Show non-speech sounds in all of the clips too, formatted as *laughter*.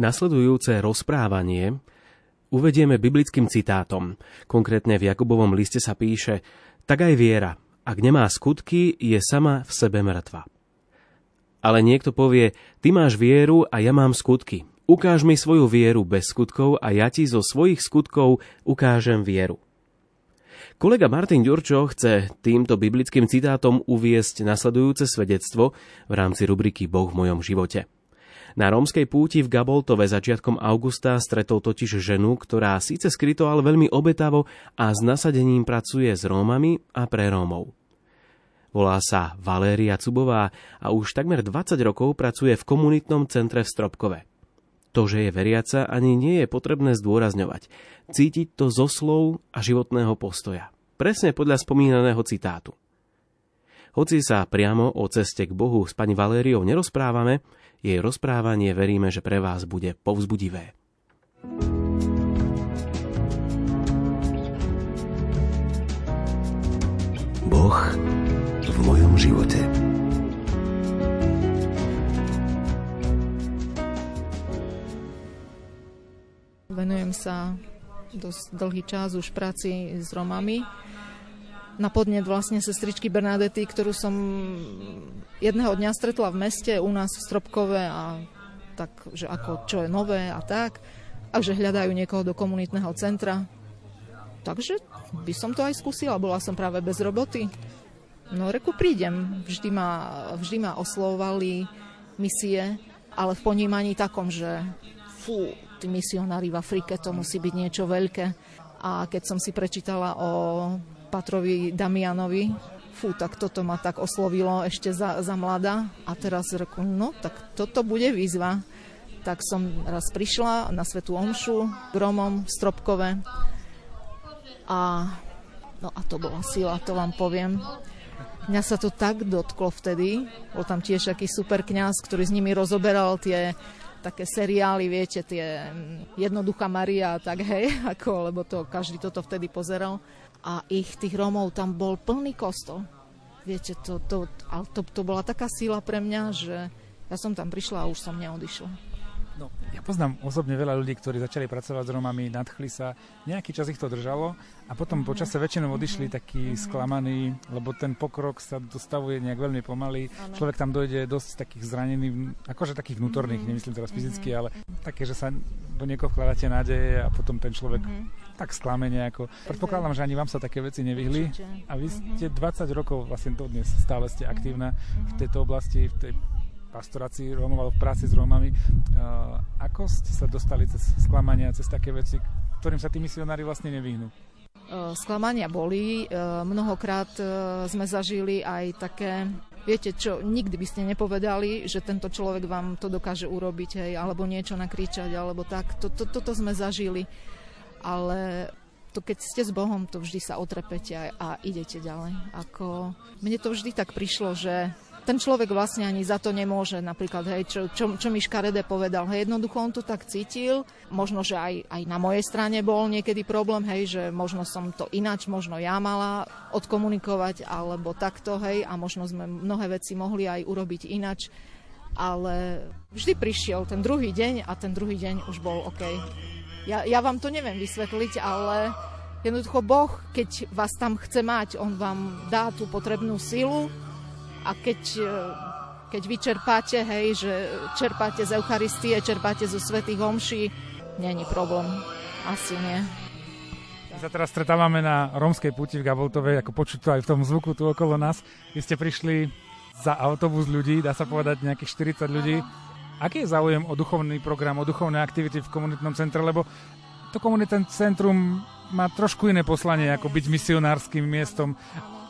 Nasledujúce rozprávanie uvedieme biblickým citátom. Konkrétne v Jakubovom liste sa píše Tak aj viera, ak nemá skutky, je sama v sebe mŕtva. Ale niekto povie, ty máš vieru a ja mám skutky. Ukáž mi svoju vieru bez skutkov a ja ti zo svojich skutkov ukážem vieru. Kolega Martin Ďurčo chce týmto biblickým citátom uviesť nasledujúce svedectvo v rámci rubriky Boh v mojom živote. Na rómskej púti v Gaboltove začiatkom augusta stretol totiž ženu, ktorá síce skryto, ale veľmi obetavo a s nasadením pracuje s Rómami a pre Rómov. Volá sa Valéria Cubová a už takmer 20 rokov pracuje v komunitnom centre v Stropkove. To, že je veriaca, ani nie je potrebné zdôrazňovať. Cítiť to zo slov a životného postoja. Presne podľa spomínaného citátu. Hoci sa priamo o ceste k Bohu s pani Valériou nerozprávame, jej rozprávanie veríme, že pre vás bude povzbudivé. Boh v mojom živote. Venujem sa dosť dlhý čas už práci s Romami na podnet vlastne sestričky Bernadety, ktorú som jedného dňa stretla v meste u nás v Stropkove a tak, že ako čo je nové a tak a že hľadajú niekoho do komunitného centra. Takže by som to aj skúsila, bola som práve bez roboty. No reku prídem, vždy ma, vždy ma oslovovali misie, ale v ponímaní takom, že fú, tí misionári v Afrike, to musí byť niečo veľké. A keď som si prečítala o Patrovi Damianovi. Fú, tak toto ma tak oslovilo ešte za, za mladá. A teraz reku, no tak toto bude výzva. Tak som raz prišla na Svetu Omšu k Romom v Stropkove. A, no a to bola sila, to vám poviem. Mňa sa to tak dotklo vtedy. Bol tam tiež aký super kňaz, ktorý s nimi rozoberal tie také seriály, viete, tie mm, Jednoduchá Maria tak, hej, *laughs* ako, lebo to každý toto vtedy pozeral a ich tých Rómov tam bol plný kostol. Viete, to, to, to, to bola taká síla pre mňa, že ja som tam prišla a už som neodišla. No, ja poznám osobne veľa ľudí, ktorí začali pracovať s Romami, nadchli sa, nejaký čas ich to držalo a potom po čase väčšinou odišli takí sklamaní, lebo ten pokrok sa dostavuje nejak veľmi pomaly. Ano. Človek tam dojde dosť takých zranených, akože takých vnútorných, nemyslím teraz fyzicky, ale také, že sa do niekoho vkladáte nádeje a potom ten človek tak sklame nejako. Predpokladám, že ani vám sa také veci nevyhli. A vy ste 20 rokov vlastne to dnes stále ste aktívna v tejto oblasti, v tej pastorácii Rómov alebo v práci s Rómami. Ako ste sa dostali cez sklamania, cez také veci, ktorým sa tí misionári vlastne nevyhnú? Sklamania boli. Mnohokrát sme zažili aj také Viete čo, nikdy by ste nepovedali, že tento človek vám to dokáže urobiť, hej, alebo niečo nakričať, alebo tak. Toto, toto sme zažili. Ale to keď ste s Bohom, to vždy sa otrepete a, a idete ďalej. Ako, mne to vždy tak prišlo, že ten človek vlastne ani za to nemôže. Napríklad, hej, čo, čo, čo mi Škarede povedal, hej, jednoducho on to tak cítil. Možno, že aj, aj na mojej strane bol niekedy problém, hej, že možno som to ináč, možno ja mala odkomunikovať, alebo takto, hej, a možno sme mnohé veci mohli aj urobiť ináč. Ale vždy prišiel ten druhý deň a ten druhý deň už bol OK. Ja, ja vám to neviem vysvetliť, ale jednoducho Boh, keď vás tam chce mať, On vám dá tú potrebnú silu, a keď, e, keď vyčerpáte, hej, že čerpáte z Eucharistie, čerpáte zo Svetých Homší, není problém. Asi nie. My sa teraz stretávame na rómskej puti v Gaboltovej, ako počuť to aj v tom zvuku tu okolo nás. Vy ste prišli za autobus ľudí, dá sa povedať nejakých 40 ľudí. Aký je záujem o duchovný program, o duchovné aktivity v komunitnom centre? Lebo to komunitné centrum má trošku iné poslanie, ako byť misionárskym miestom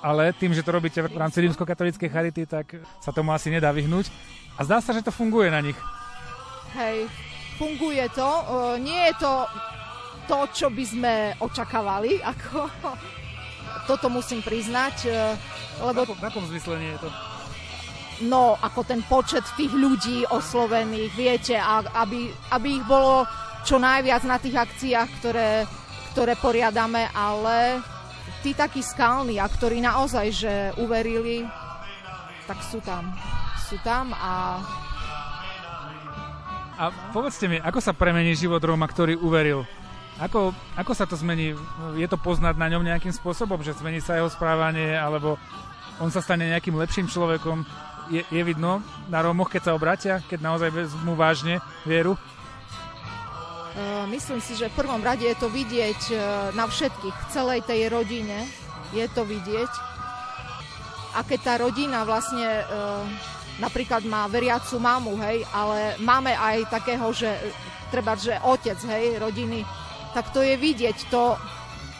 ale tým, že to robíte v rámci rímsko-katolíckej charity, tak sa tomu asi nedá vyhnúť. A zdá sa, že to funguje na nich. Hej, funguje to. Nie je to to, čo by sme očakávali. *laughs* Ako, toto musím priznať. E, lebo... V akom zmysle nie je to? No, ako ten počet tých ľudí oslovených, viete, a aby, aby ich bolo čo najviac na tých akciách, ktoré, ktoré poriadame, ale tí takí skalní a ktorí naozaj, že uverili, tak sú tam. Sú tam a... A povedzte mi, ako sa premení život Róma, ktorý uveril? Ako, ako sa to zmení? Je to poznať na ňom nejakým spôsobom, že zmení sa jeho správanie, alebo on sa stane nejakým lepším človekom? Je, je vidno na Rómoch, keď sa obratia, keď naozaj vezmú vážne vieru? Uh, myslím si, že v prvom rade je to vidieť uh, na všetkých, v celej tej rodine je to vidieť. A keď tá rodina vlastne uh, napríklad má veriacu mamu, hej, ale máme aj takého, že treba, že otec, hej, rodiny tak to je vidieť, to,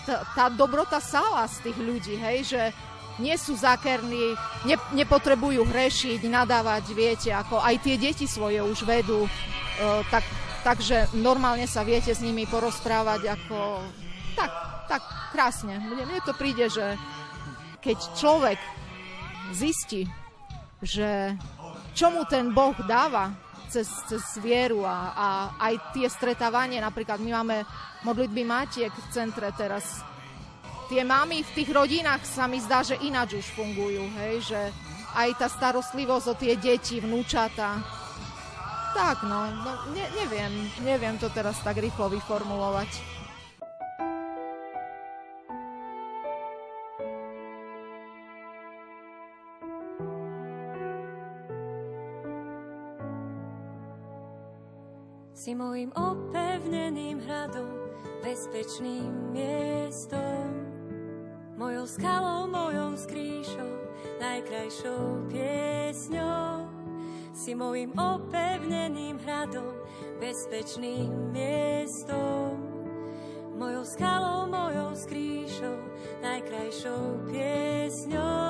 tá, tá dobrota sála z tých ľudí, hej, že nie sú zákerní, ne, nepotrebujú hrešiť, nadávať, viete, ako aj tie deti svoje už vedú, e, tak, takže normálne sa viete s nimi porozprávať ako tak, tak krásne. Mne, mne to príde, že keď človek zistí, že čo mu ten Boh dáva cez, cez vieru a, a aj tie stretávanie, napríklad my máme modlitby matiek v centre teraz. Tie mamy v tých rodinách sa mi zdá, že ináč už fungujú, hej, že aj tá starostlivosť o tie deti, vnúčata. Tak, no, no ne, neviem, neviem to teraz tak rýchlo vyformulovať. Si môjim opevneným hradom, bezpečným miestom. Mojou skalou, mojou skrýšou, najkrajšou piesňou. Si mojim opevneným hradom, bezpečným miestom. Mojou skalou, mojou skrýšou, najkrajšou piesňou.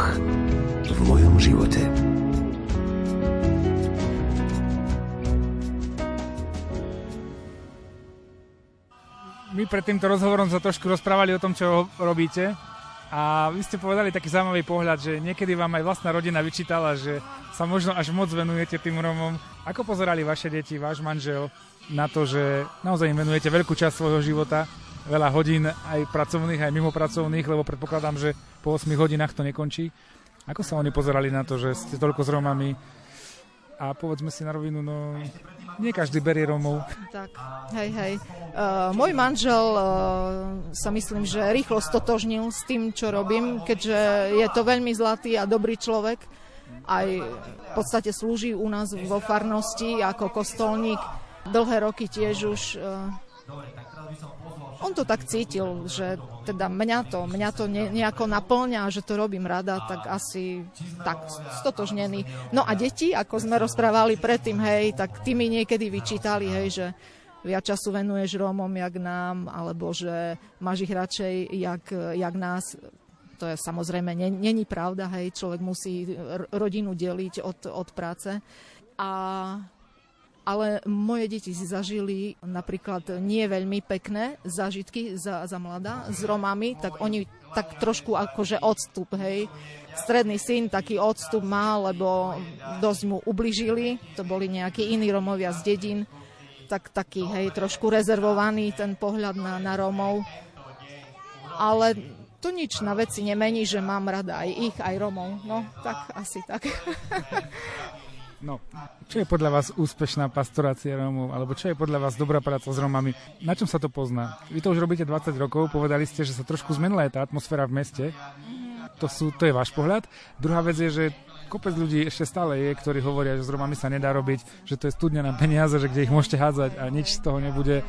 Boh v mojom živote. My pred týmto rozhovorom sa trošku rozprávali o tom, čo robíte. A vy ste povedali taký zaujímavý pohľad, že niekedy vám aj vlastná rodina vyčítala, že sa možno až moc venujete tým Romom. Ako pozerali vaše deti, váš manžel na to, že naozaj im venujete veľkú časť svojho života, veľa hodín aj pracovných, aj mimo pracovných, lebo predpokladám, že po 8 hodinách to nekončí. Ako sa oni pozerali na to, že ste toľko s Romami a povedzme si na rovinu, no nie každý berie Romov. Tak, hej, hej. Uh, môj manžel uh, sa myslím, že rýchlo stotožnil s tým, čo robím, keďže je to veľmi zlatý a dobrý človek. Aj v podstate slúži u nás vo farnosti ako kostolník. Dlhé roky tiež už uh, on to tak cítil, že teda mňa to, mňa to ne, nejako naplňa, že to robím rada, tak asi tak stotožnený. No a deti, ako sme rozprávali predtým, hej, tak tí mi niekedy vyčítali, hej, že viac času venuješ Rómom, jak nám, alebo že máš ich radšej, jak, jak nás. To je samozrejme, není pravda, hej, človek musí rodinu deliť od, od práce. A ale moje deti si zažili napríklad nie veľmi pekné zážitky za, za mladá s Romami, tak oni tak trošku akože odstup, hej. Stredný syn taký odstup mal, lebo dosť mu ubližili, to boli nejakí iní Romovia z dedín, tak taký, hej, trošku rezervovaný ten pohľad na, na Romov. Ale to nič na veci nemení, že mám rada aj ich, aj Romov. No, tak asi tak. *laughs* No, čo je podľa vás úspešná pastorácia Rómov, alebo čo je podľa vás dobrá práca s Rómami? Na čom sa to pozná? Vy to už robíte 20 rokov, povedali ste, že sa trošku zmenila tá atmosféra v meste. To, sú, to je váš pohľad. Druhá vec je, že kopec ľudí ešte stále je, ktorí hovoria, že s Rómami sa nedá robiť, že to je studňa na peniaze, že kde ich môžete hádzať a nič z toho nebude.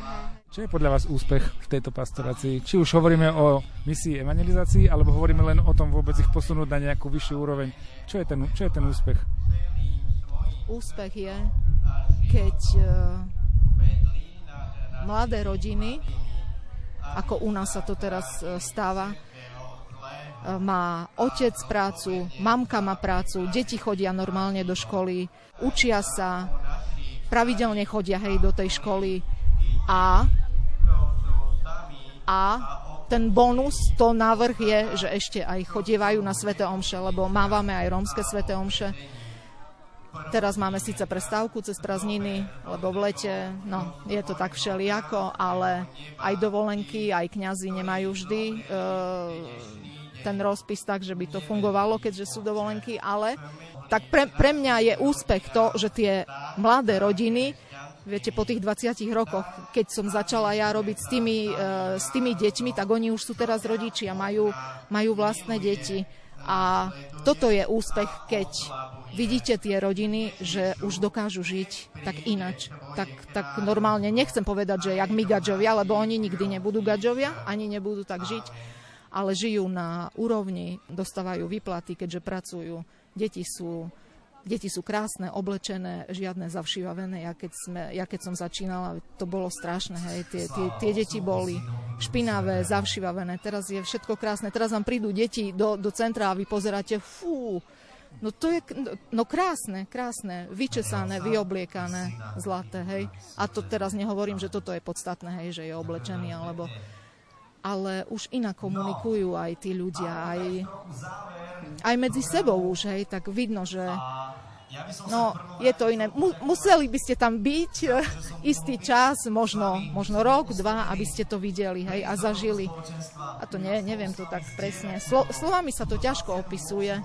Čo je podľa vás úspech v tejto pastorácii? Či už hovoríme o misii evangelizácii, alebo hovoríme len o tom vôbec ich posunúť na nejakú vyššiu úroveň? Čo je ten, čo je ten úspech? Úspech je, keď uh, mladé rodiny, ako u nás sa to teraz uh, stáva, uh, má otec prácu, mamka má prácu, deti chodia normálne do školy, učia sa, pravidelne chodia hej do tej školy a a ten bonus, to návrh je, že ešte aj chodievajú na Svete Omše, lebo mávame aj rómske Svete Omše Teraz máme síce prestávku cez prázdniny, lebo v lete, no, je to tak všelijako, ale aj dovolenky, aj kňazi nemajú vždy e, ten rozpis tak, že by to fungovalo, keďže sú dovolenky, ale tak pre, pre mňa je úspech to, že tie mladé rodiny, viete, po tých 20 rokoch, keď som začala ja robiť s tými, e, s tými deťmi, tak oni už sú teraz rodičia, majú, majú vlastné deti. A toto je úspech, keď vidíte tie rodiny, že už dokážu žiť tak inač, tak, tak normálne. Nechcem povedať, že jak my gadžovia, lebo oni nikdy nebudú gadžovia, ani nebudú tak žiť, ale žijú na úrovni, dostávajú výplaty, keďže pracujú. Deti sú, deti sú krásne, oblečené, žiadne zavšivavené. Ja keď, sme, ja keď som začínala, to bolo strašné. Hej. Tie, tie, tie deti boli špinavé, zavšivavené. Teraz je všetko krásne. Teraz vám prídu deti do, do centra a vy pozeráte, fú, No to je no krásne, krásne, vyčesané, vyobliekané, zlaté, hej. A to teraz nehovorím, že toto je podstatné, hej, že je oblečený, alebo... Ale už inak komunikujú aj tí ľudia, aj, aj medzi sebou už, hej, tak vidno, že No, je to iné. Museli by ste tam byť *laughs* istý čas, možno, možno rok, dva, aby ste to videli hej, a zažili. A to nie, neviem to tak presne. Slo, slovami sa to ťažko opisuje,